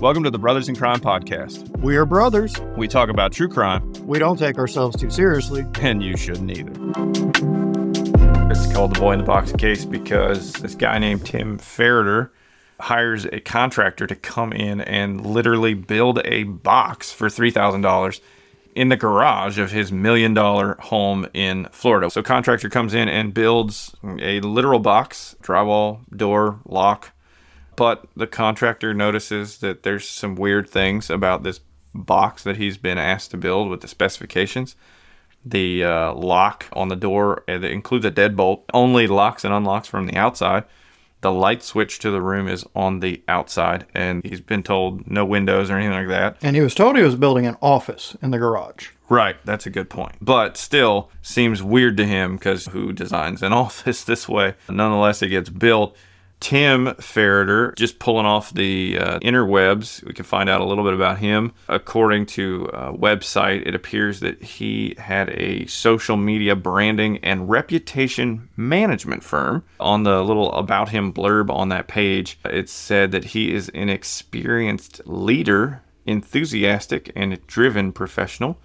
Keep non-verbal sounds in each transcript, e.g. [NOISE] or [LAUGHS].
Welcome to the Brothers in Crime podcast. We are brothers. We talk about true crime, We don't take ourselves too seriously. and you shouldn't either. It's called the Boy in the Box case because this guy named Tim Ferriter hires a contractor to come in and literally build a box for $3,000 in the garage of his million dollar home in Florida. So contractor comes in and builds a literal box, drywall, door, lock. But the contractor notices that there's some weird things about this box that he's been asked to build with the specifications. The uh, lock on the door uh, that includes a deadbolt only locks and unlocks from the outside. The light switch to the room is on the outside and he's been told no windows or anything like that. And he was told he was building an office in the garage. right that's a good point. But still seems weird to him because who designs an [LAUGHS] office this way? Nonetheless it gets built Tim Ferriter, just pulling off the uh, interwebs, we can find out a little bit about him. According to a website, it appears that he had a social media branding and reputation management firm. On the little about him blurb on that page, it said that he is an experienced leader, enthusiastic, and driven professional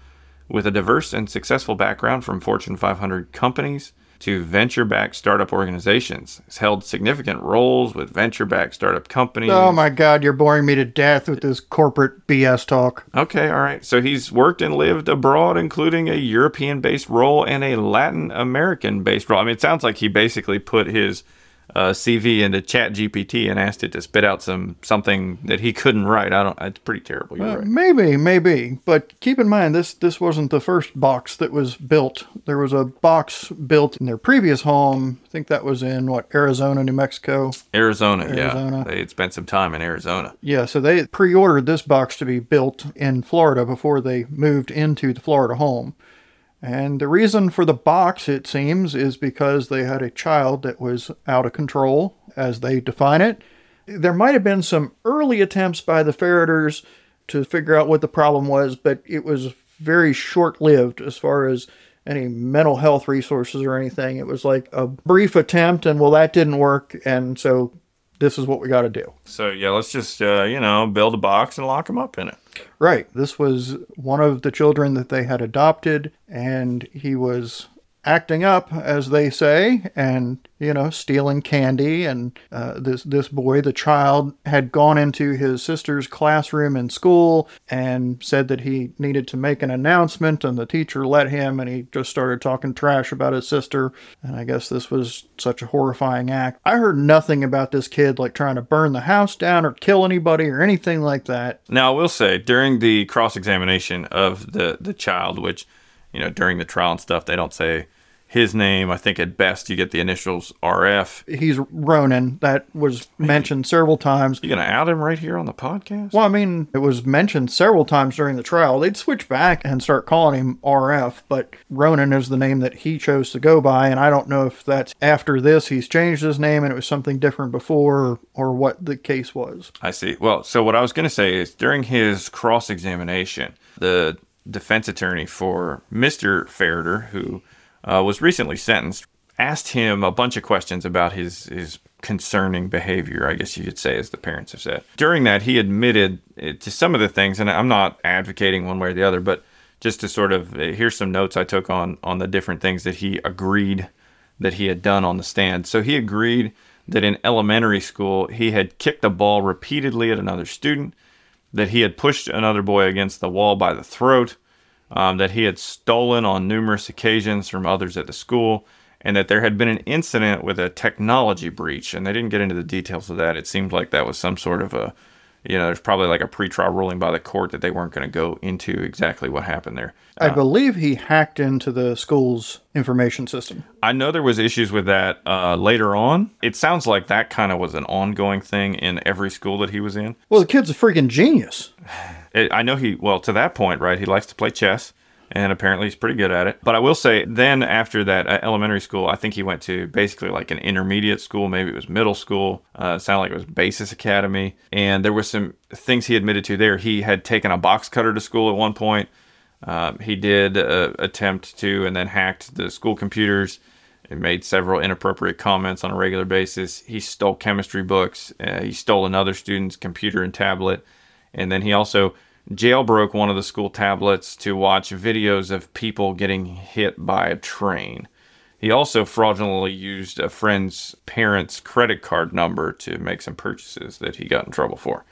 with a diverse and successful background from Fortune 500 companies to venture backed startup organizations. He's held significant roles with venture backed startup companies. Oh my God, you're boring me to death with this corporate BS talk. Okay, all right. So he's worked and lived abroad, including a European based role and a Latin American based role. I mean, it sounds like he basically put his uh, CV into Chat GPT and asked it to spit out some something that he couldn't write. I don't. It's pretty terrible. Right. Maybe, maybe, but keep in mind this this wasn't the first box that was built. There was a box built in their previous home. I think that was in what Arizona, New Mexico. Arizona, Arizona. yeah. They had spent some time in Arizona. Yeah, so they pre-ordered this box to be built in Florida before they moved into the Florida home. And the reason for the box, it seems, is because they had a child that was out of control, as they define it. There might have been some early attempts by the Ferriters to figure out what the problem was, but it was very short lived as far as any mental health resources or anything. It was like a brief attempt, and well, that didn't work, and so this is what we got to do. So yeah, let's just uh, you know build a box and lock him up in it. Right. This was one of the children that they had adopted, and he was acting up, as they say, and you know, stealing candy. And uh, this this boy, the child, had gone into his sister's classroom in school and said that he needed to make an announcement, and the teacher let him, and he just started talking trash about his sister. And I guess this was such a horrifying act. I heard nothing about this kid like trying to burn the house down or kill anybody or anything like that. Now I will say during the cross examination of the the child, which you know during the trial and stuff, they don't say his name. I think at best you get the initials RF. he's Ronan. That was mentioned several times. You're gonna out him right here on the podcast? Well, I mean, it was mentioned several times during the trial. They'd switch back and start calling him RF, but Ronan is the name that he chose to go by, and I don't know if that's after this he's changed his name and it was something different before or, or what the case was. I see. Well, so what I was gonna say is during his cross examination, the defense attorney for Mr. Ferriter, who uh, was recently sentenced, asked him a bunch of questions about his his concerning behavior. I guess you could say, as the parents have said. During that, he admitted uh, to some of the things, and I'm not advocating one way or the other, but just to sort of uh, here's some notes I took on on the different things that he agreed that he had done on the stand. So he agreed that in elementary school he had kicked a ball repeatedly at another student, that he had pushed another boy against the wall by the throat, um, that he had stolen on numerous occasions from others at the school, and that there had been an incident with a technology breach. And they didn't get into the details of that. It seemed like that was some sort of a, you know, there's probably like a pretrial ruling by the court that they weren't going to go into exactly what happened there. I believe he hacked into the school's information system. I know there was issues with that uh, later on. It sounds like that kind of was an ongoing thing in every school that he was in. Well, the kid's a freaking genius. [SIGHS] [SIGHS] [SIGHS] I know he well to that point, right? He likes to play chess, and apparently he's pretty good at it. But I will say, then after that uh, elementary school, I think he went to basically like an intermediate school, maybe it was middle school. Uh, it sounded like it was Basis Academy, and there were some things he admitted to there. He had taken a box cutter to school at one point. Um, he did uh, attempt to, and then hacked the school computers. and made several inappropriate comments on a regular basis. He stole chemistry books. Uh, he stole another student's computer and tablet And then he also jailbroke one of the school tablets to watch videos of people getting hit by a train. He also fraudulently used a friend's parents' credit card number to make some purchases that he got in trouble for.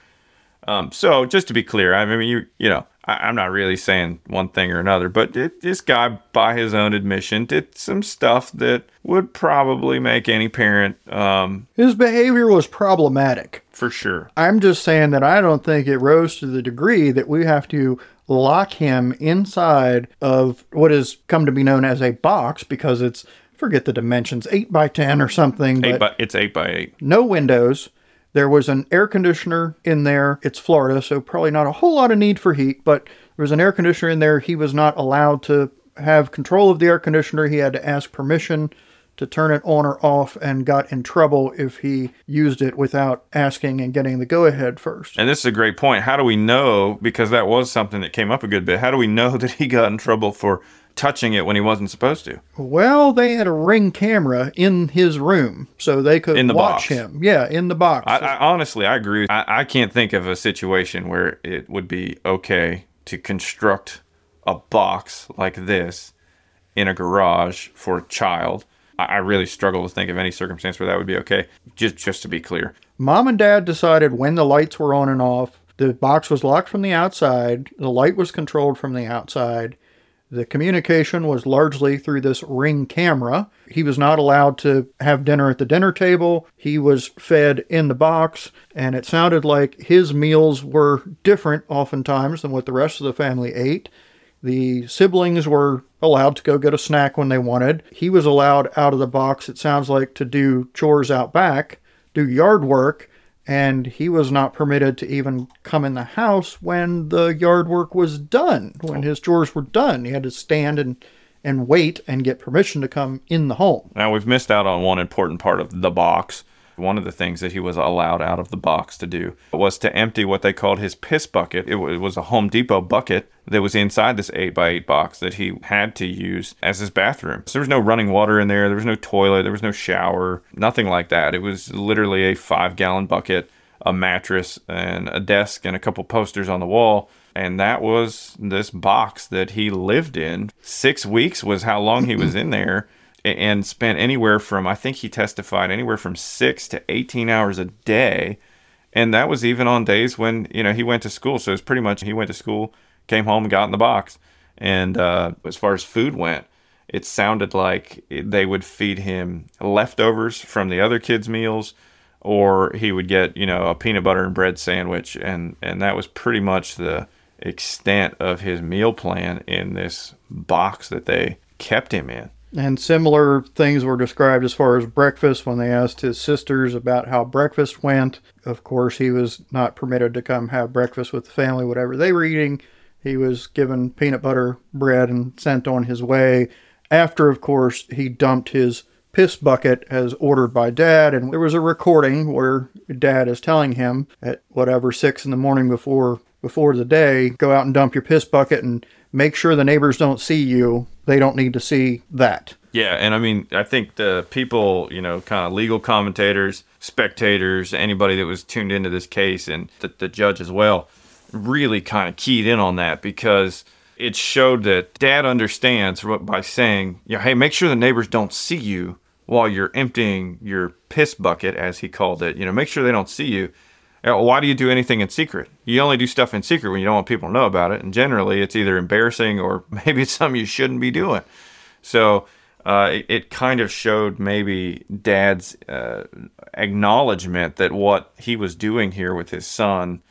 Um, so just to be clear, I mean, you you know, I, am not really saying one thing or another, but it, this guy, by his own admission, did some stuff that would probably make any parent, um, his behavior was problematic for sure. I'm just saying that I don't think it rose to the degree that we have to lock him inside of what has come to be known as a box because it's forget the dimensions, eight by ten or something. Eight by, it's eight by eight. No windows there was an air conditioner in there. It's Florida, so probably not a whole lot of need for heat, but there was an air conditioner in there. He was not allowed to have control of the air conditioner. He had to ask permission to turn it on or off and got in trouble if he used it without asking and getting the go ahead first. And this is a great point. How do we know? Because that was something that came up a good bit. How do we know [LAUGHS] that he got in trouble for touching it when he wasn't supposed to. Well, they had a ring camera in his room, so they could in the watch box. him. Yeah, in the box. I, I honestly, I agree. I, I can't think of a situation where it would be okay to construct a box like this in a garage for a child. I, I really struggle to think of any circumstance where that would be okay. Just, just to be clear, Mom and Dad decided when the lights were on and off. The box was locked from the outside. The light was controlled from the outside the communication was largely through this ring camera. He was not allowed to have dinner at the dinner table. He was fed in the box, and it sounded like his meals were different oftentimes than what the rest of the family ate. The siblings were allowed to go get a snack when they wanted. He was allowed out of the box, it sounds like, to do chores out back, do yard work, and he was not permitted to even come in the house when the yard work was done, when oh. his chores were done. He had to stand and and wait and get permission to come in the home. Now we've missed out on one important part of the box. One of the things that he was allowed out of the box to do was to empty what they called his piss bucket. It was a Home Depot bucket that was inside this 8x8 box that he had to use as his bathroom. So there was no running water in there, there was no toilet, there was no shower, nothing like that. It was literally a five gallon bucket, a mattress, and a desk, and a couple posters on the wall. And that was this box that he lived in. Six weeks was how long he was in there and spent anywhere from I think he testified anywhere from six to eighteen hours a day, and that was even on days when you know he went to school. So it's pretty much he went to school, came home, got in the box, and uh, as far as food went, it sounded like they would feed him leftovers from the other kids' meals, or he would get you know a peanut butter and bread sandwich, and and that was pretty much the extent of his meal plan in this box that they kept him in. And similar things were described as far as breakfast when they asked his sisters about how breakfast went. Of course, he was not permitted to come have breakfast with the family, whatever they were eating. He was given peanut butter bread and sent on his way. After, of course, he dumped his piss bucket as ordered by dad. And there was a recording where dad is telling him at whatever six in the morning before before the day, go out and dump your piss bucket and make sure the neighbors don't see you. They don't need to see that. Yeah, and I mean, I think the people, you know, kind of legal commentators, spectators, anybody that was tuned into this case, and the, the judge as well, really kind of keyed in on that because it showed that dad understands by saying, yeah, hey, make sure the neighbors don't see you while you're emptying your piss bucket, as he called it. You know, make sure they don't see you. Why do you do anything in secret? You only do stuff in secret when you don't want people to know about it. And generally, it's either embarrassing or [LAUGHS] maybe it's something you shouldn't be doing. So uh, it, kind of showed maybe dad's uh, acknowledgement that what he was doing here with his son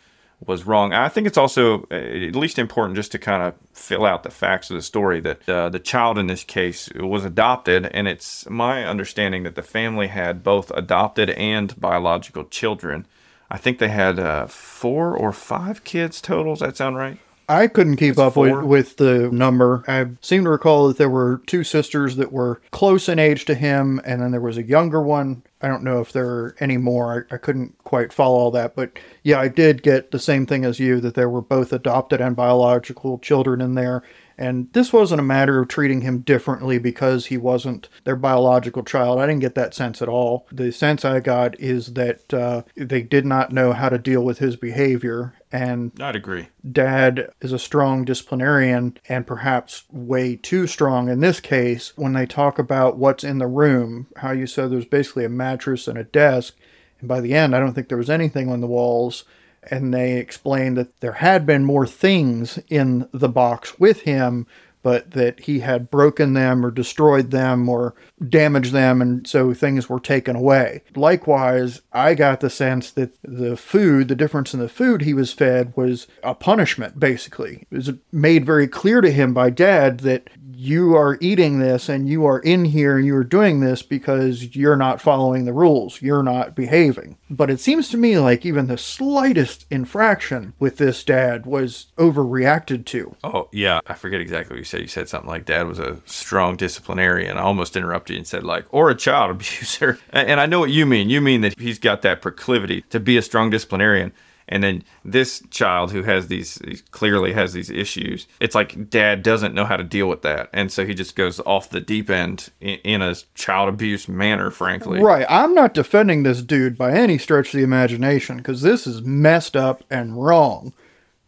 was wrong. I think it's also uh, at least important just to kind of fill out the facts of the story that uh, the child in this case was adopted, and it's my understanding that the family had both adopted and biological children. I think they had uh, four or five kids total. Does that sound right? I couldn't keep it's up with, with the number. I seem to recall that there were two sisters that were close in age to him, and then there was a younger one. I don't know if there are any more. I, I couldn't quite follow all that. But yeah, I did get the same thing as you that there were both adopted and biological children in there. And this wasn't a matter of treating him differently because he wasn't their biological child. I didn't get that sense at all. The sense I got is that uh, they did not know how to deal with his behavior and I'd agree. dad is a strong disciplinarian and perhaps way too strong in this case when they talk about what's in the room how you said there's basically a mattress and a desk and by the end i don't think there was anything on the walls and they explained that there had been more things in the box with him but that he had broken them or destroyed them or damaged them, and so things were taken away. Likewise, I got the sense that the food, the difference in the food he was fed, was a punishment, basically. It was made very clear to him by dad that you are eating this and you are in here and you are doing this because you're not following the rules. You're not behaving. But it seems to me like even the slightest infraction with this dad was overreacted to. Oh, yeah. I forget exactly what you said. You said something like dad was a strong disciplinarian. I almost interrupted you and said, like, or a child [LAUGHS] abuser. And I know what you mean. You mean that he's got that proclivity to be a strong disciplinarian. And then this child who has these, clearly has these issues, it's like dad doesn't know how to deal with that. And so he just goes off the deep end in, in a child abuse manner, frankly. Right. I'm not defending this dude by any stretch of the imagination because this is messed up and wrong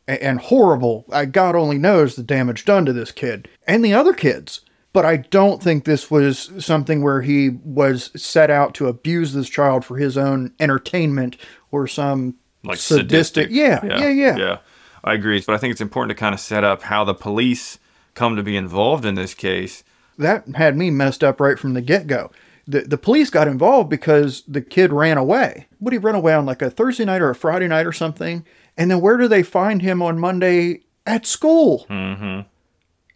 and, and horrible. I, God only knows the damage done to this kid and the other kids. But I don't think this was something where he was set out to abuse this child for his own entertainment or some like sadistic. sadistic. Yeah, yeah, yeah, Yeah, I agree. But I think it's important to kind of set up how the police come to be involved in this case. That had me messed up right from the get go. The, the police got involved because the kid ran away. Would he run away on like a Thursday night or a Friday night or something? And then where do they find him on Monday at school? Mm-hmm.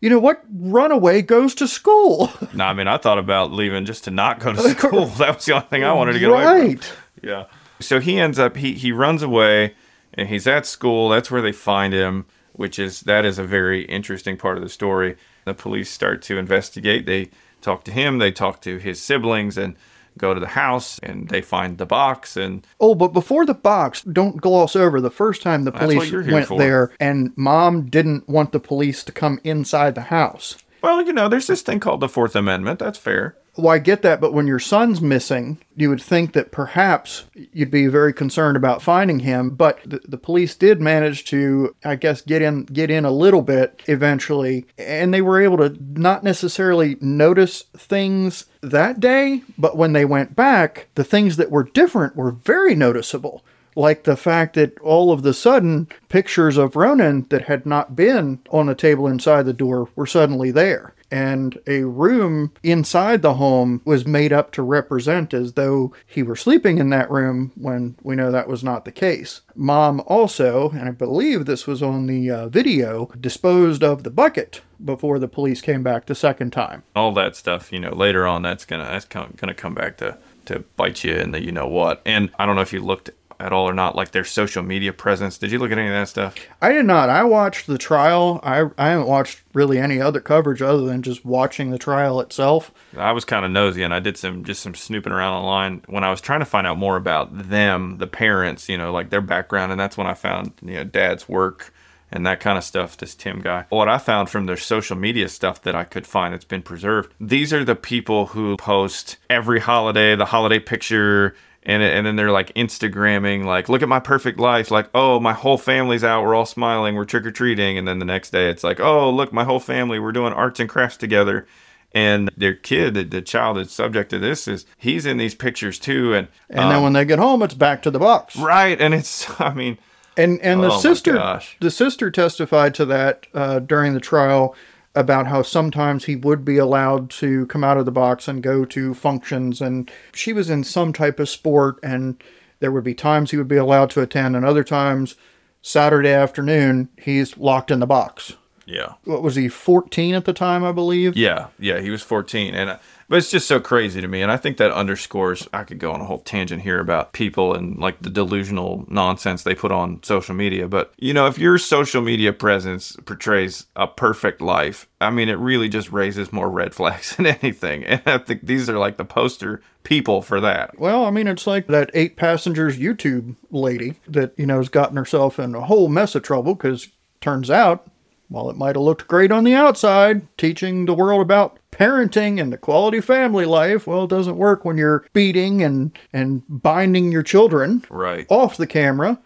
You know what? Runaway goes to school. No, I mean, I thought about leaving just to not go to school. [LAUGHS] That was the only thing I wanted to get away from. right. Yeah. So he ends up he he runs away and he's at school. That's where they find him, which is that is a very interesting part of the story. The police start to investigate. They talk to him, they talk to his siblings and go to the house and they find the box and Oh, but before the box, don't gloss over the first time the police went for. there and mom didn't want the police to come inside the house. well, you know, there's this thing called the 4th Amendment. That's fair. Well, I get that, but when your son's missing, you would think that perhaps you'd be very concerned about finding him. But the, the police did manage to, I guess, get in get in a little bit eventually, and they were able to not necessarily notice things that day, but when they went back, the things that were different were very noticeable. Like the fact that all of the sudden pictures of Ronan that had not been on the table inside the door were suddenly there and a room inside the home was made up to represent as though he were sleeping in that room when we know that was not the case. Mom also, and I believe this was on the uh, video, disposed of the bucket before the police came back the second time. All that stuff, you know, later on that's going to that's going to come back to to bite you in the you know what. And I don't know if you looked at all or not like their social media presence. Did you look at any of that stuff? I did not. I watched the trial. I, I haven't watched really any other coverage other than just watching the trial itself. I was kind of nosy and I did some just some snooping around online when I was trying to find out more about them, the parents, you know, like their background, and that's when I found you know dad's work and that kind of stuff. This Tim guy. What I found from their social media stuff that I could find that's been preserved. These are the people who post every holiday, the holiday picture. And, and then they're like Instagramming, like, look at my perfect life. Like, oh, my whole family's out. We're all smiling. We're trick or treating. And then the next day, it's like, oh, look, my whole family. We're doing arts and crafts together and their kid the, the child that's subject to this is he's in these pictures too and And then when they get home, it's back to the box. right and it's [LAUGHS] i mean And and the Oh sister the sister testified to that uh, during the trial about how sometimes he would be allowed to come out of the box and go to functions and she was in some type of sport and there would be times he would be allowed to attend and other times Saturday afternoon he's locked in the box. Yeah What was he 14 at the time I believe? yeah yeah he was 14 and uh, but it's just so crazy to me and i think that underscores i could go on a whole tangent here about people and like the delusional nonsense they put on social media but you know if your social media presence portrays a perfect life i mean it really just raises more red flags [LAUGHS] than anything and i think these are like the poster people for that Well, I mean, it's like that eight passengers YouTube lady that, you know, has gotten herself in a whole mess of trouble because turns out, while it might have looked great on the outside, teaching the world about parenting and the quality family life, well, it doesn't work when you're beating and, and binding your children right off the camera.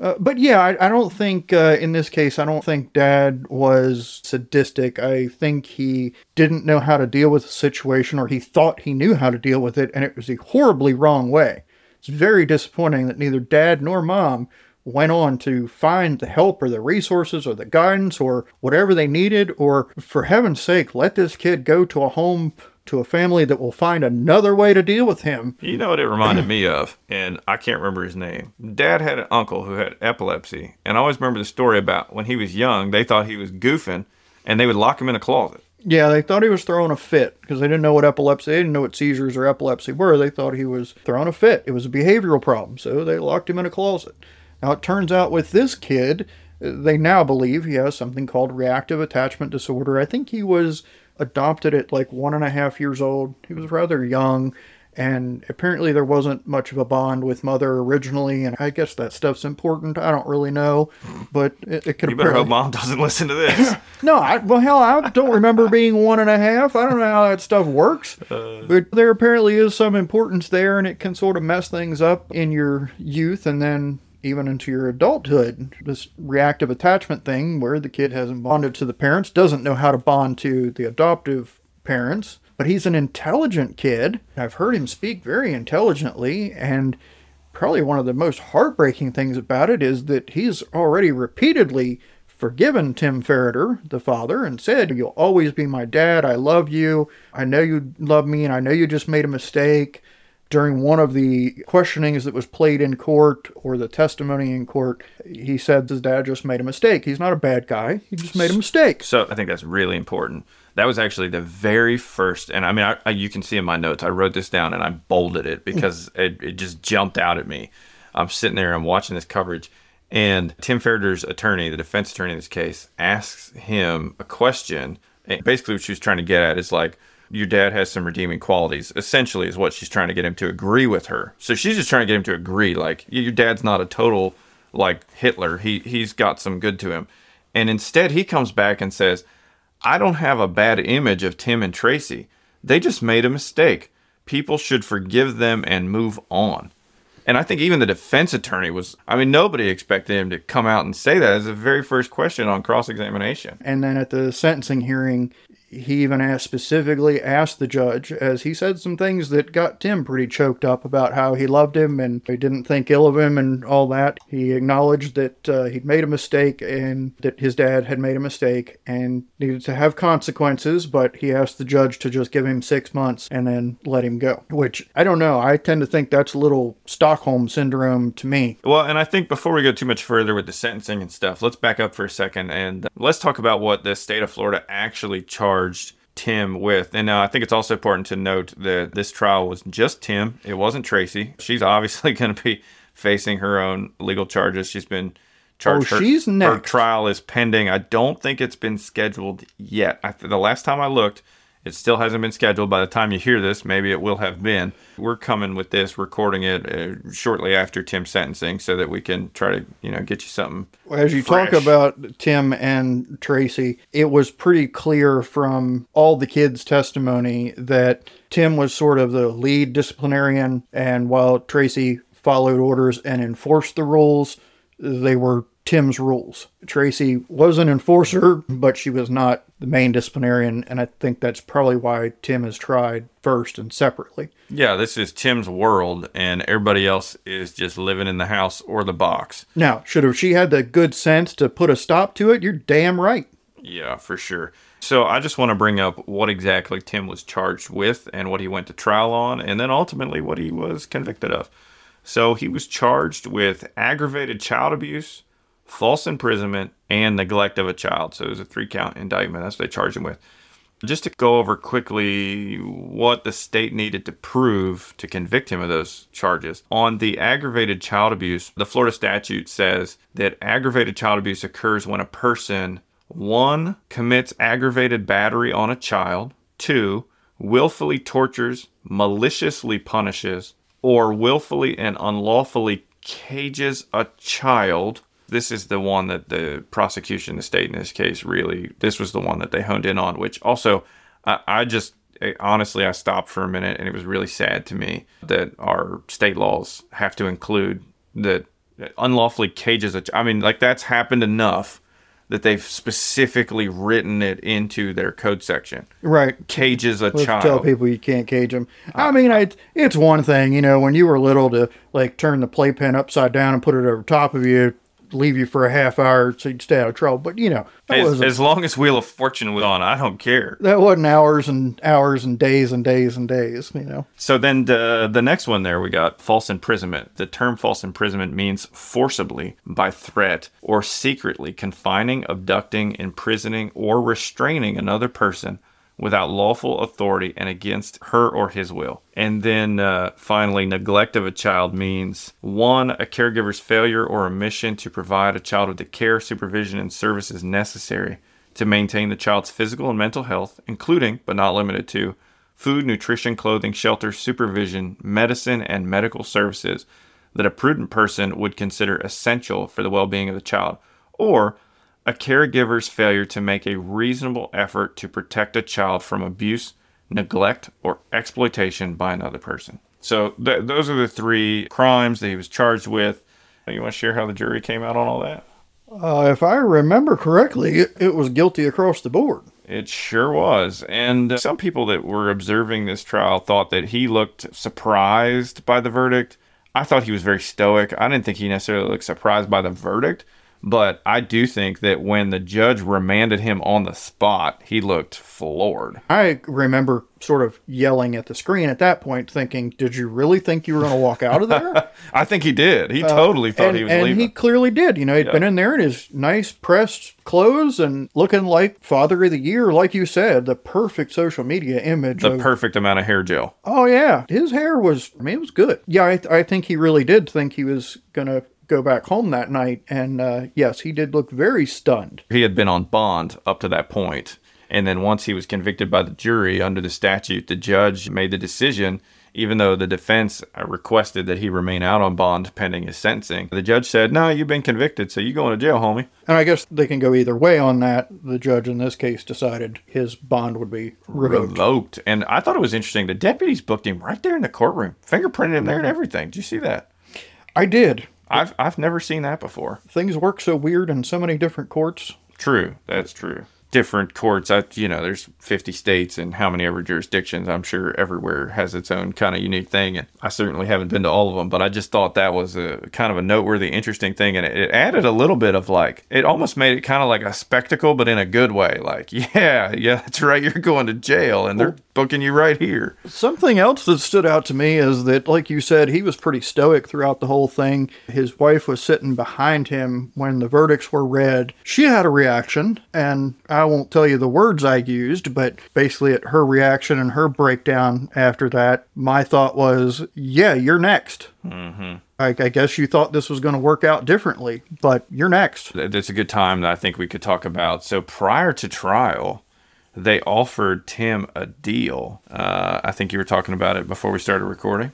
Uh, but yeah, I, I don't think uh, in this case, I don't think dad was sadistic. I think he didn't know how to deal with the situation or he thought he knew how to deal with it and it was a horribly wrong way. It's very disappointing that neither dad nor mom went on to find the help or the resources or the guidance or whatever they needed, or for heaven's sake, let this kid go to a home to a family that will find another way to deal with him. You know what it reminded me of? And I can't remember his name. Dad had an uncle who had epilepsy. And I always remember the story about when he was young, they thought he was goofing and they would lock him in a closet. Yeah, they thought he was throwing a fit because they didn't know what epilepsy, they didn't know what seizures or epilepsy were. They thought he was throwing a fit. It was a behavioral problem, so they locked him in a closet. Now, it turns out with this kid, they now believe he has something called reactive attachment disorder. I think he was adopted at like one and a half years old. He was rather young, and apparently there wasn't much of a bond with mother originally. And I guess that stuff's important. I don't really know, but it, it could. You better hope mom doesn't listen to this. [LAUGHS] no, I, well, hell, I don't remember being one and a half. I don't know how that stuff works, uh, but there apparently is some importance there, and it can sort of mess things up in your youth, and then even into your adulthood. This reactive attachment thing where the kid hasn't bonded to the parents, doesn't know how to bond to the adoptive parents, but he's an intelligent kid. I've heard him speak very intelligently, and probably one of the most heartbreaking things about it is that he's already repeatedly forgiven Tim Ferriter, the father, and said, You'll always be my dad. I love you. I know you love me, and I know you just made a mistake during one of the questionings that was played in court or the testimony in court, he said his dad just made a mistake. He's not a bad guy. He just made a mistake. So I think that's really important. That was actually the very first, and I mean, I, I, you can see in my notes, I wrote this down and I bolded it because [LAUGHS] it, it just jumped out at me. I'm sitting there, I'm watching this coverage, and Tim Ferriter's attorney, the defense attorney in this case, asks him a question. And Basically, what she was trying to get at is like, your dad has some redeeming qualities essentially is what she's trying to get him to agree with her. So she's just trying to get him to agree like your dad's not a total like hitler. He he's got some good to him. And instead he comes back and says i don't have a bad image of tim and tracy. They just made a mistake. People should forgive them and move on. And I think even the defense attorney was, I mean, nobody expected him to come out and say that. As the very first question on cross examination. And then at the sentencing hearing, he even asked specifically asked the judge as he said some things that got Tim pretty choked up about how he loved him and he didn't think ill of him and all that. He acknowledged that uh, he'd made a mistake and that his dad had made a mistake and needed to have consequences, but he asked the judge to just give him six months and then let him go. Which I don't know. I tend to think that's a little Stockholm syndrome to me. Well, and I think before we go too much further with the sentencing and stuff, let's back up for a second and let's talk about what the state of Florida actually charged charged Tim with. And uh, I think it's also important to note that this trial was just Tim. It wasn't Tracy. She's obviously [LAUGHS] going to be facing her own legal charges. She's been charged. Oh, she's her, next. Her trial is pending. I don't think it's been scheduled yet. I, the last time I looked, it still hasn't been scheduled. By the time you hear this, maybe it will have been. We're coming with this, recording it uh, shortly after Tim's sentencing, so that we can try to, you know, get you something. As you fresh. talk about Tim and Tracy, it was pretty clear from all the kids' testimony that Tim was sort of the lead disciplinarian, and while Tracy followed orders and enforced the rules, they were Tim's rules. Tracy was an enforcer, but she was not the main disciplinarian, and I think that's probably why Tim is tried first and separately. Yeah, this is Tim's world, and everybody else is just living in the house or the box. Now, should have she had the good sense to put a stop to it? You're damn right. Yeah, for sure. So I just want to bring up what exactly Tim was charged with and what he went to trial on, and then ultimately what he was convicted of. So he was charged with aggravated child abuse false imprisonment, and neglect of a child. So it was a three count indictment. That's what they charged him with. Just to go over quickly what the state needed to prove to convict him of those charges. On the aggravated child abuse, the Florida statute says that aggravated child abuse occurs when a person, one, commits aggravated battery on a child, two, willfully tortures, maliciously punishes, or willfully and unlawfully cages a child this is the one that the prosecution, the state in this case, really, this was the one that they honed in on, which also, I, I just, honestly, I stopped for a minute and it was really sad to me that our state laws have to include that unlawfully cages a. ch- I mean, like that's happened enough that they've specifically written it into their code section. Right. Cages a Let's child. tell people you can't cage them. I mean, I, it's one thing, you know, when you were little to like turn the playpen upside down and put it over top of you, leave you for a half hour so you'd stay out of trouble. But you know, that as, as long as Wheel of Fortune was on, I don't care. that wasn't hours and hours and days and days and days. You know. So then the the next one there we got false imprisonment. The term false imprisonment means forcibly by threat or secretly confining, abducting, imprisoning or restraining another person without lawful authority and against her or his will. And then uh, finally, neglect of a child means one, a caregiver's failure or omission to provide a child with the care, supervision, and services necessary to maintain the child's physical and mental health, including but not limited to food, nutrition, clothing, shelter, supervision, medicine, and medical services that a prudent person would consider essential for the well being of the child, or a caregiver's failure to make a reasonable effort to protect a child from abuse, neglect, or exploitation by another person. So th- those are the three crimes that he was charged with. You want to share how the jury came out on all that? Uh, if I remember correctly, it, it was guilty across the board. It sure was. And uh, some people that were observing this trial thought that he looked surprised by the verdict. I thought he was very stoic. I didn't think he necessarily looked surprised by the verdict, but I do think that when the judge remanded him on the spot, he looked floored. I remember sort of yelling at the screen at that point, thinking, "Did you really think you were going to walk out of there?" [LAUGHS] I think he did. He uh, totally thought and he was leaving. and leaving. he clearly did. You know, he'd been in there in his nice pressed clothes and looking like Father of the Year, like you said, the perfect social media image. the of, perfect amount of hair gel. oh yeah, his hair was. I mean, it was good. Yeah, I, I think he really did think he was gonna go back home that night, and uh, yes, he did look very stunned. He had been on bond up to that point, And then once he was convicted by the jury under the statute, the judge made the decision, even though the defense uh, requested that he remain out on bond pending his sentencing. The judge said, No, you've been convicted, so you're going to jail, homie. And I guess they can go either way on that. The judge in this case decided his bond would be revoked. Revoked. And I thought it was interesting. The deputies booked him right there in the courtroom, fingerprinted him there and everything. Did you see that? I did. I've, I've never seen that before. Things work so weird in so many different courts. True, that's true. Different courts, I, you know, there's 50 states and how many ever jurisdictions. I'm sure everywhere has its own kind of unique thing. And I certainly haven't been to all of them, but I just thought that was a kind of a noteworthy, interesting thing. And it, it added a little bit of like, it almost made it kind of like a spectacle, but in a good way. Like, [LAUGHS] yeah, yeah, that's right. You're going to jail and they're booking you right here. Something else that stood out to me is that, like you said, he was pretty stoic throughout the whole thing. His wife was sitting behind him when the verdicts were read. She had a reaction, and I won't tell you the words I used, but basically, at her reaction and her breakdown after that, my thought was, Yeah, you're next. Mm-hmm. I, I guess you thought this was going to work out differently, but you're next. That's a good time that I think we could talk about. So prior to trial, they offered Tim a deal. Uh, I think you were talking about it before we started recording.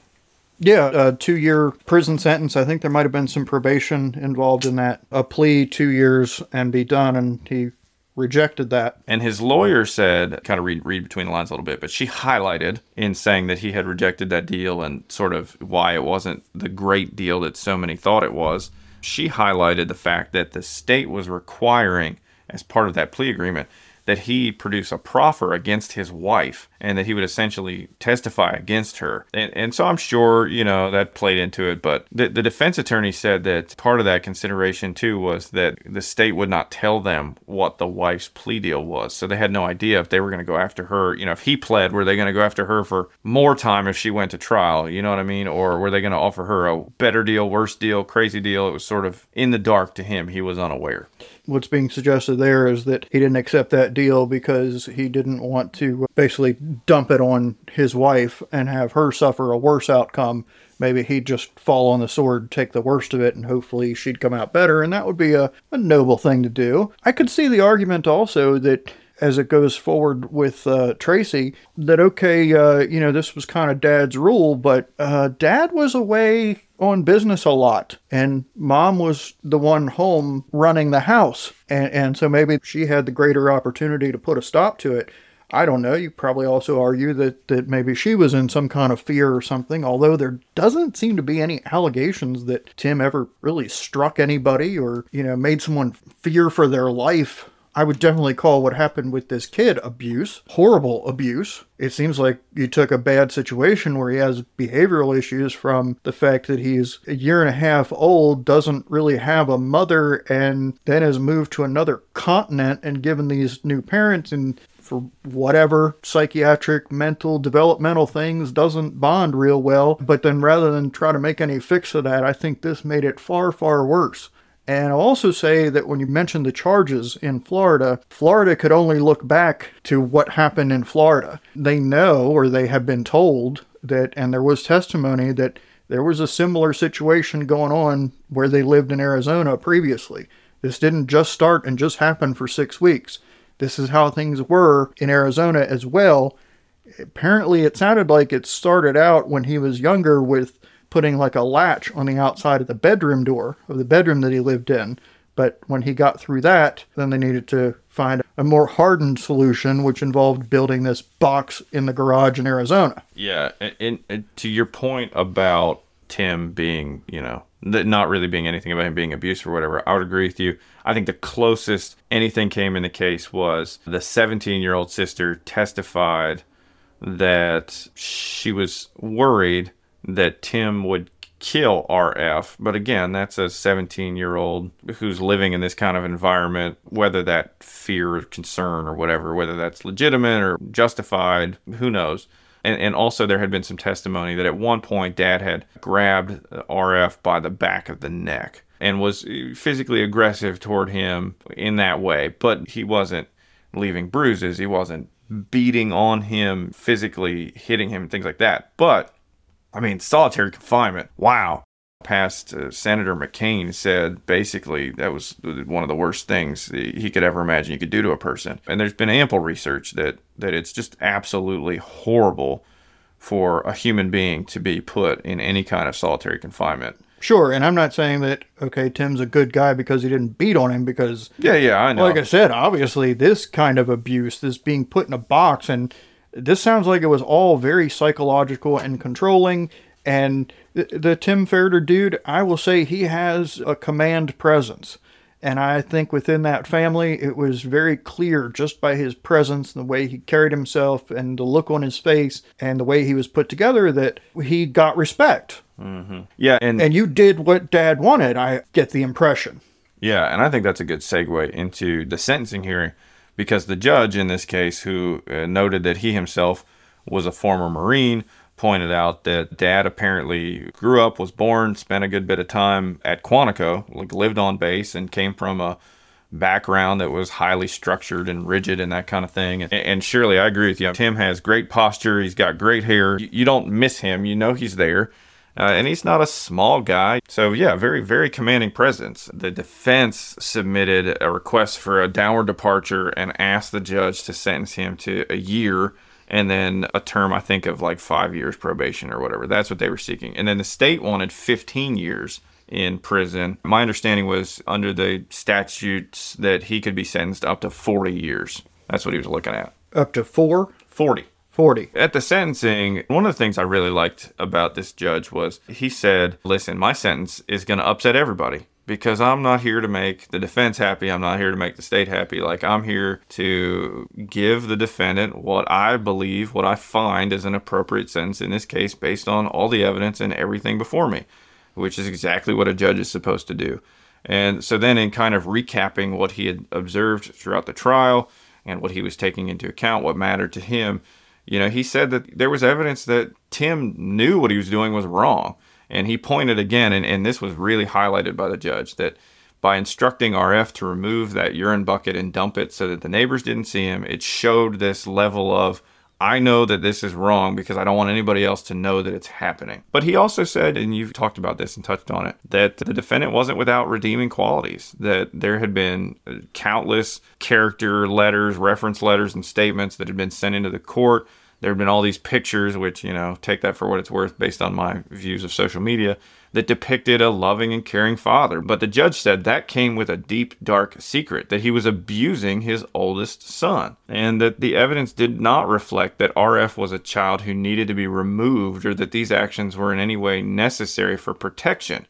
Yeah, a two year prison sentence. I think there might have been some probation involved in that. A plea, two years, and be done. And he rejected that. And his lawyer said, kind of read read between the lines a little bit, but she highlighted in saying that he had rejected that deal and sort of why it wasn't the great deal that so many thought it was. She highlighted the fact that the state was requiring, as part of that plea agreement, that he produce a proffer against his wife and that he would essentially testify against her. And, and so I'm sure, you know, that played into it. But the, the defense attorney said that part of that consideration, too, was that the state would not tell them what the wife's plea deal was. So they had no idea if they were going to go after her. You know, if he pled, were they going to go after her for more time if she went to trial? You know what I mean? Or were they going to offer her a better deal, worse deal, crazy deal? It was sort of in the dark to him. He was unaware. What's being suggested there is that he didn't accept that deal because he didn't want to basically dump it on his wife and have her suffer a worse outcome. Maybe he'd just fall on the sword, take the worst of it, and hopefully she'd come out better. And that would be a, a noble thing to do. I could see the argument also that as it goes forward with uh, Tracy, that okay, uh, you know, this was kind of dad's rule, but uh, dad was away on business a lot, and mom was the one home running the house. And, and so maybe she had the greater opportunity to put a stop to it. I don't know. You probably also argue that, that maybe she was in some kind of fear or something, although there doesn't seem to be any allegations that Tim ever really struck anybody or, you know, made someone fear for their life I would definitely call what happened with this kid abuse, horrible abuse. It seems like you took a bad situation where he has behavioral issues from the fact that he's a year and a half old, doesn't really have a mother, and then has moved to another continent and given these new parents and for whatever psychiatric, mental, developmental things doesn't bond real well. But then rather than try to make any fix of that, I think this made it far, far worse. And I'll also say that when you mentioned the charges in Florida, Florida could only look back to what happened in Florida. They know, or they have been told, that, and there was testimony that there was a similar situation going on where they lived in Arizona previously. This didn't just start and just happen for six weeks. This is how things were in Arizona as well. Apparently, it sounded like it started out when he was younger with putting like a latch on the outside of the bedroom door of the bedroom that he lived in. But when he got through that, then they needed to find a more hardened solution, which involved building this box in the garage in Arizona. Yeah, and, and to your point about Tim being, you know, not really being anything about him being abusive or whatever, I would agree with you. I think the closest anything came in the case was the 17 year old sister testified that she was worried that Tim would kill RF. But again, that's a 17 year old who's living in this kind of environment, whether that fear or concern or whatever, whether that's legitimate or justified, who knows. And, and also, there had been some testimony that at one point, dad had grabbed RF by the back of the neck and was uh, physically aggressive toward him in that way. But he wasn't leaving bruises, he wasn't beating on him physically, hitting him, things like that. But I mean, solitary confinement. Wow. Past uh, Senator McCain said basically that was one of the worst things he could ever imagine you could do to a person. And there's been ample research that that it's just absolutely horrible for a human being to be put in any kind of solitary confinement. Sure, and I'm not saying that okay, Tim's a good guy because he didn't beat on him because Yeah, yeah, I know. Like I said, obviously this kind of abuse, this being put in a box and this sounds like it was all very psychological and controlling. And the, the Tim Ferriter dude, I will say he has a command presence. And I think within that family, it was very clear just by his presence, the way he carried himself, and the look on his face, and the way he was put together, that he got respect. Mm-hmm. Yeah, and and you did what Dad wanted. I get the impression. Yeah, and I think that's a good segue into the sentencing hearing because the judge in this case, who uh, noted that he himself was a former Marine, pointed out that dad apparently grew up, was born, spent a good bit of time at Quantico, like lived on base, and came from a background that was highly structured and rigid and that kind of thing. And, and surely I agree with you. Tim has great posture. He's got great hair. You, you don't miss him. You know he's there. Uh, and he's not a small guy. So, yeah, very, very commanding presence. The defense submitted a request for a downward departure and asked the judge to sentence him to a year and then a term, I think, of like five years probation or whatever. That's what they were seeking. And then the state wanted 15 years in prison. My understanding was under the statutes that he could be sentenced up to 40 years. That's what he was looking at. Up to four? 40. 40. At the sentencing, one of the things I really liked about this judge was he said, Listen, my sentence is going to upset everybody because I'm not here to make the defense happy. I'm not here to make the state happy. Like, I'm here to give the defendant what I believe, what I find is an appropriate sentence in this case based on all the evidence and everything before me, which is exactly what a judge is supposed to do. And so, then in kind of recapping what he had observed throughout the trial and what he was taking into account, what mattered to him you know, he said that there was evidence that Tim knew what he was doing was wrong. And he pointed again, and, and this was really highlighted by the judge, that by instructing RF to remove that urine bucket and dump it so that the neighbors didn't see him, it showed this level of I know that this is wrong because I don't want anybody else to know that it's happening. But he also said, and you've talked about this and touched on it, that the defendant wasn't without redeeming qualities, that there had been uh, countless character letters, reference letters, and statements that had been sent into the court. There had been all these pictures, which, you know, take that for what it's worth based on my views of social media, that depicted a loving and caring father. But the judge said that came with a deep, dark secret that he was abusing his oldest son, and that the evidence did not reflect that RF was a child who needed to be removed or that these actions were in any way necessary for protection.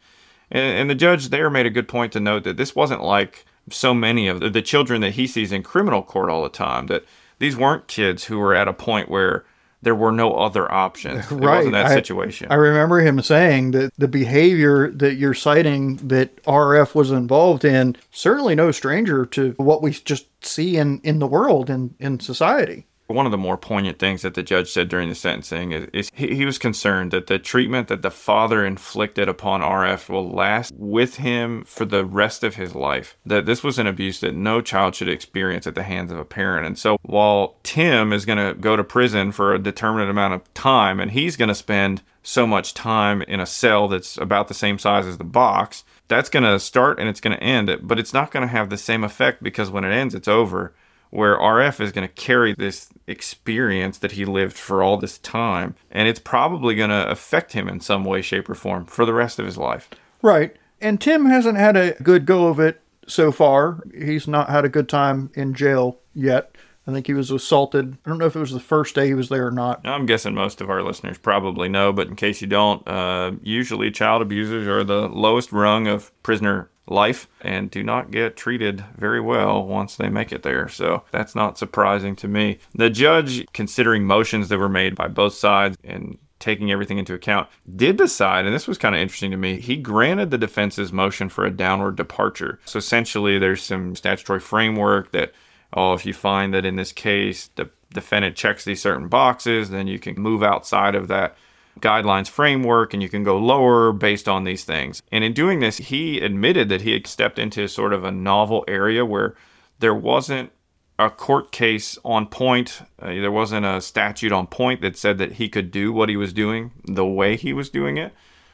And, and the judge there made a good point to note that this wasn't like so many of the, the children that he sees in criminal court all the time, that these weren't kids who were at a point where there were no other options. [LAUGHS] Right. wasn't that I- situation. I remember him saying that the behavior that you're citing that RF was involved in certainly no stranger to what we just see in, in the world and in society. One of the more poignant things that the judge said during the sentencing is, is he, he was concerned that the treatment that the father inflicted upon RF will last with him for the rest of his life. That this was an abuse that no child should experience at the hands of a parent. And so while Tim is going to go to prison for a determinate amount of time and he's going to spend so much time in a cell that's about the same size as the box, that's going to start and it's going to end, but it's not going to have the same effect because when it ends, it's over where RF is going to carry this experience that he lived for all this time, and it's probably going to affect him in some way, shape, or form for the rest of his life. Right. And Tim hasn't had a good go of it so far. He's not had a good time in jail yet. I think he was assaulted. I don't know if it was the first day he was there or not. I'm guessing most of our listeners probably know, but in case you don't, uh, usually child abusers are the lowest rung of prisoner life and do not get treated very well once they make it there. So that's not surprising to me. The judge, considering motions that were made by both sides and taking everything into account, did decide, and this was kind of interesting to me, he granted the defense's motion for a downward departure. So essentially, there's some statutory framework that, oh, if you find that in this case the defendant checks these certain boxes, then you can move outside of that guidelines framework and you can go lower based on these things. And in doing this, he admitted that he had stepped into sort of a novel area where there wasn't a court case on point. Uh, there wasn't a statute on point that said that he could do what he was doing the way he was doing it.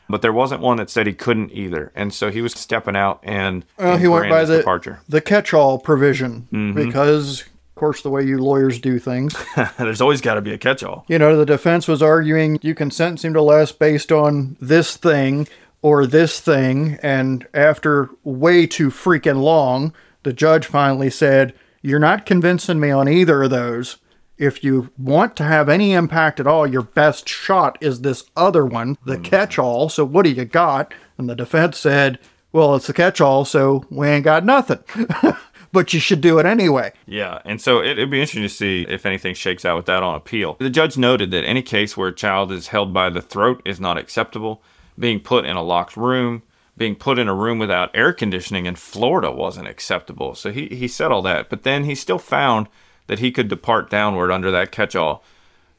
But there wasn't one that said he couldn't either. And so he was stepping out and, Well, and he went by the departure. the catch-all provision because, of course, the way you lawyers do things. [LAUGHS] There's always got to be a catch-all. you know, the defense was arguing you can sentence him to less based on this thing or this thing, and after way too freaking long, the judge finally said, "You're not convincing me on either of those." If you want to have any impact at all, your best shot is this other one, the mm. catch all. So, what do you got? And the defense said, Well, it's the catch all, so we ain't got nothing. [LAUGHS] but you should do it anyway. Yeah, and so it, it'd be interesting to see if anything shakes out with that on appeal. The judge noted that any case where a child is held by the throat is not acceptable. Being put in a locked room, being put in a room without air conditioning in Florida wasn't acceptable. So he, he said all that, but then he still found that he could depart downward under that catch all.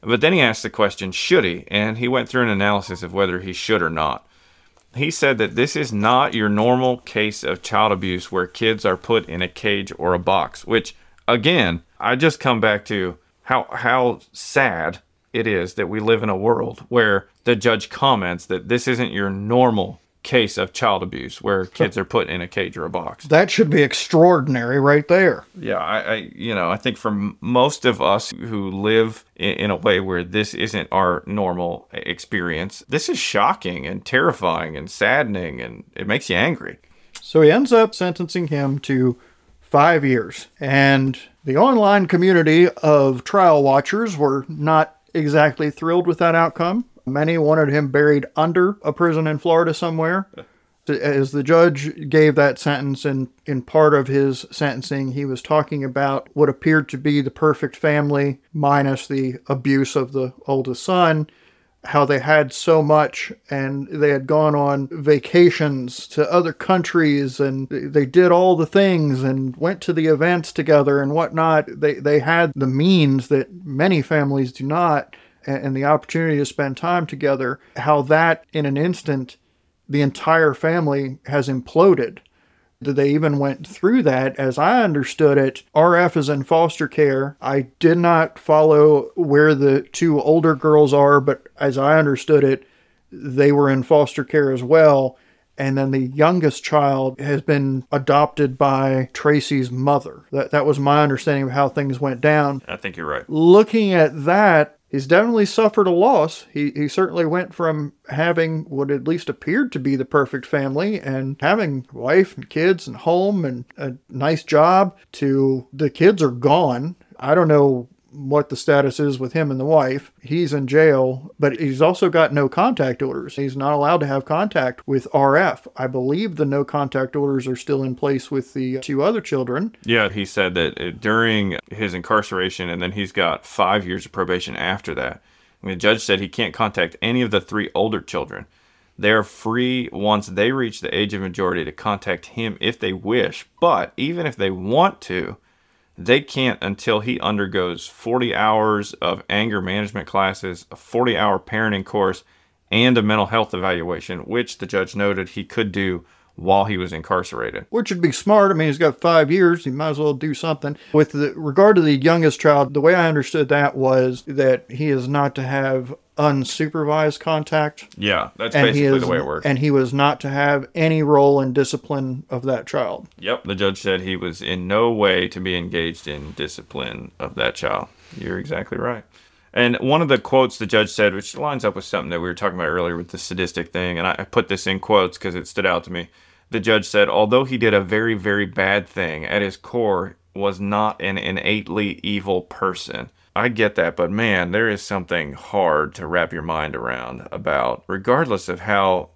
But then he asked the question, should he? And he went through an analysis of whether he should or not he said that this is not your normal case of child abuse where kids are put in a cage or a box which again i just come back to how how sad it is that we live in a world where the judge comments that this isn't your normal case of child abuse where kids are put in a cage or a box That should be extraordinary right there. yeah, I, I, you know, I think for most of us who live in, in a way where this isn't our normal experience, this is shocking and terrifying and saddening, and it makes you angry. So he ends up sentencing him to five years. And the online community of trial watchers were not exactly thrilled with that outcome. Many wanted him buried under a prison in Florida somewhere. As the judge gave that sentence, and in part of his sentencing, he was talking about what appeared to be the perfect family, minus the abuse of the oldest son how they had so much and they had gone on vacations to other countries and they did all the things and went to the events together and whatnot. They, they had the means that many families do not and, the opportunity to spend time together. How that in an instant, the entire family has imploded that they even went through that. As I understood it, RF is in foster care. I did not follow where the two older girls are, but as I understood it, they were in foster care as well. And then the youngest child has been adopted by Tracy's mother. That, that was my understanding of how things went down I think you're right. looking at that, he's definitely suffered a loss. He, he certainly went from having what at least appeared to be the perfect family and having wife and kids and home and a nice job to the kids are gone. I don't know what the status is with him and the wife. He's in jail, but he's also got no contact orders. He's not allowed to have contact with RF. I believe the no contact orders are still in place with the two other children. Yeah, he said that uh, during his incarceration, and then he's got five years of probation after that. The judge said he can't contact any of the three older children. They're free once they reach the age of majority to contact him if they wish, but even if they want to, they can't until he undergoes 40 hours of anger management classes, a 40 hour parenting course, and a mental health evaluation, which the judge noted he could do while he was incarcerated. Which would be smart. I mean, he's got five years. He might as well do something. With regard to the youngest child, the way I understood that was that he is not to have unsupervised contact. Yeah, that's and basically is, the way it works. And he was not to have any role in discipline of that child. Yep, the judge said he was in no way to be engaged in discipline of that child. You're exactly right. And one of the quotes the judge said, which lines up with something that we were talking about earlier with the sadistic thing, and I put this in quotes because it stood out to me. The judge said, although he did a very, very bad thing, at his core was not an innately evil person. I get that, but man, there is something hard to wrap your mind around about, regardless of how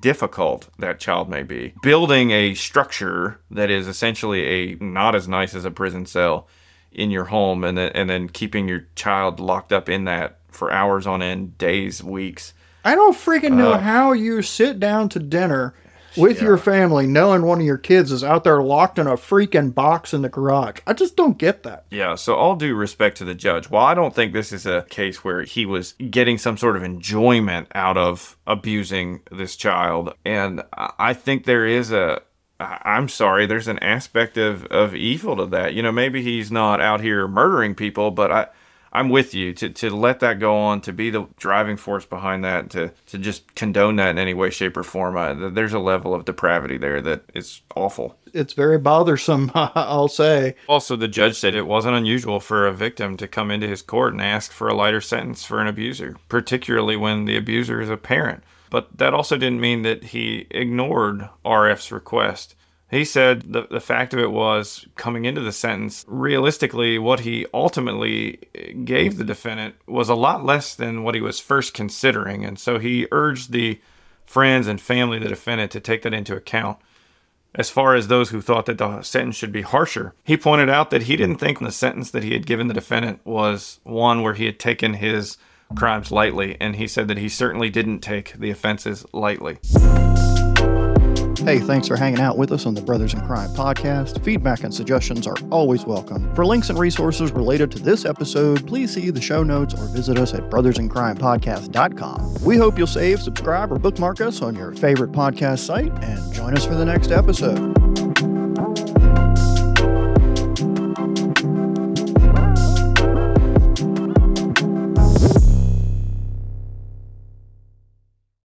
difficult that child may be. Building a structure that is essentially a not as nice as a prison cell in your home and then, and then keeping your child locked up in that for hours on end, days, weeks. I don't freaking know Uh. how you sit down to dinner with your family knowing one of your kids is out there locked in a freaking box in the garage. I just don't get that. Yeah, so all due respect to the judge, while I don't think this is a case where he was getting some sort of enjoyment out of abusing this child, and I I think there is a I'm sorry, there's an aspect of, of evil to that. You know, maybe he's not out here murdering people, but I I'm with you to, to let that go on, to be the driving force behind that, to, to just condone that in any way, shape, or form. I, there's a level of depravity there that is awful. It's very bothersome, [LAUGHS] I'll say. Also, the judge said it wasn't unusual for a victim to come into his court and ask for a lighter sentence for an abuser, particularly when the abuser is a parent. But that also didn't mean that he ignored RF's request. He said the, the fact of it was, coming into the sentence, realistically, what he ultimately gave the defendant was a lot less than what he was first considering. And so he urged the friends and family of the defendant to take that into account. As far as those who thought that the sentence should be harsher, he pointed out that he didn't think the sentence that he had given the defendant was one where he had taken his crimes lightly, and he said that he certainly didn't take the offenses lightly. Hey, thanks for hanging out with us on the Brothers in Crime podcast. Feedback and suggestions are always welcome. For links and resources related to this episode, please see the show notes or visit us at brothersincrimepodcast.com. We hope you'll save, subscribe, or bookmark us on your favorite podcast site and join us for the next episode.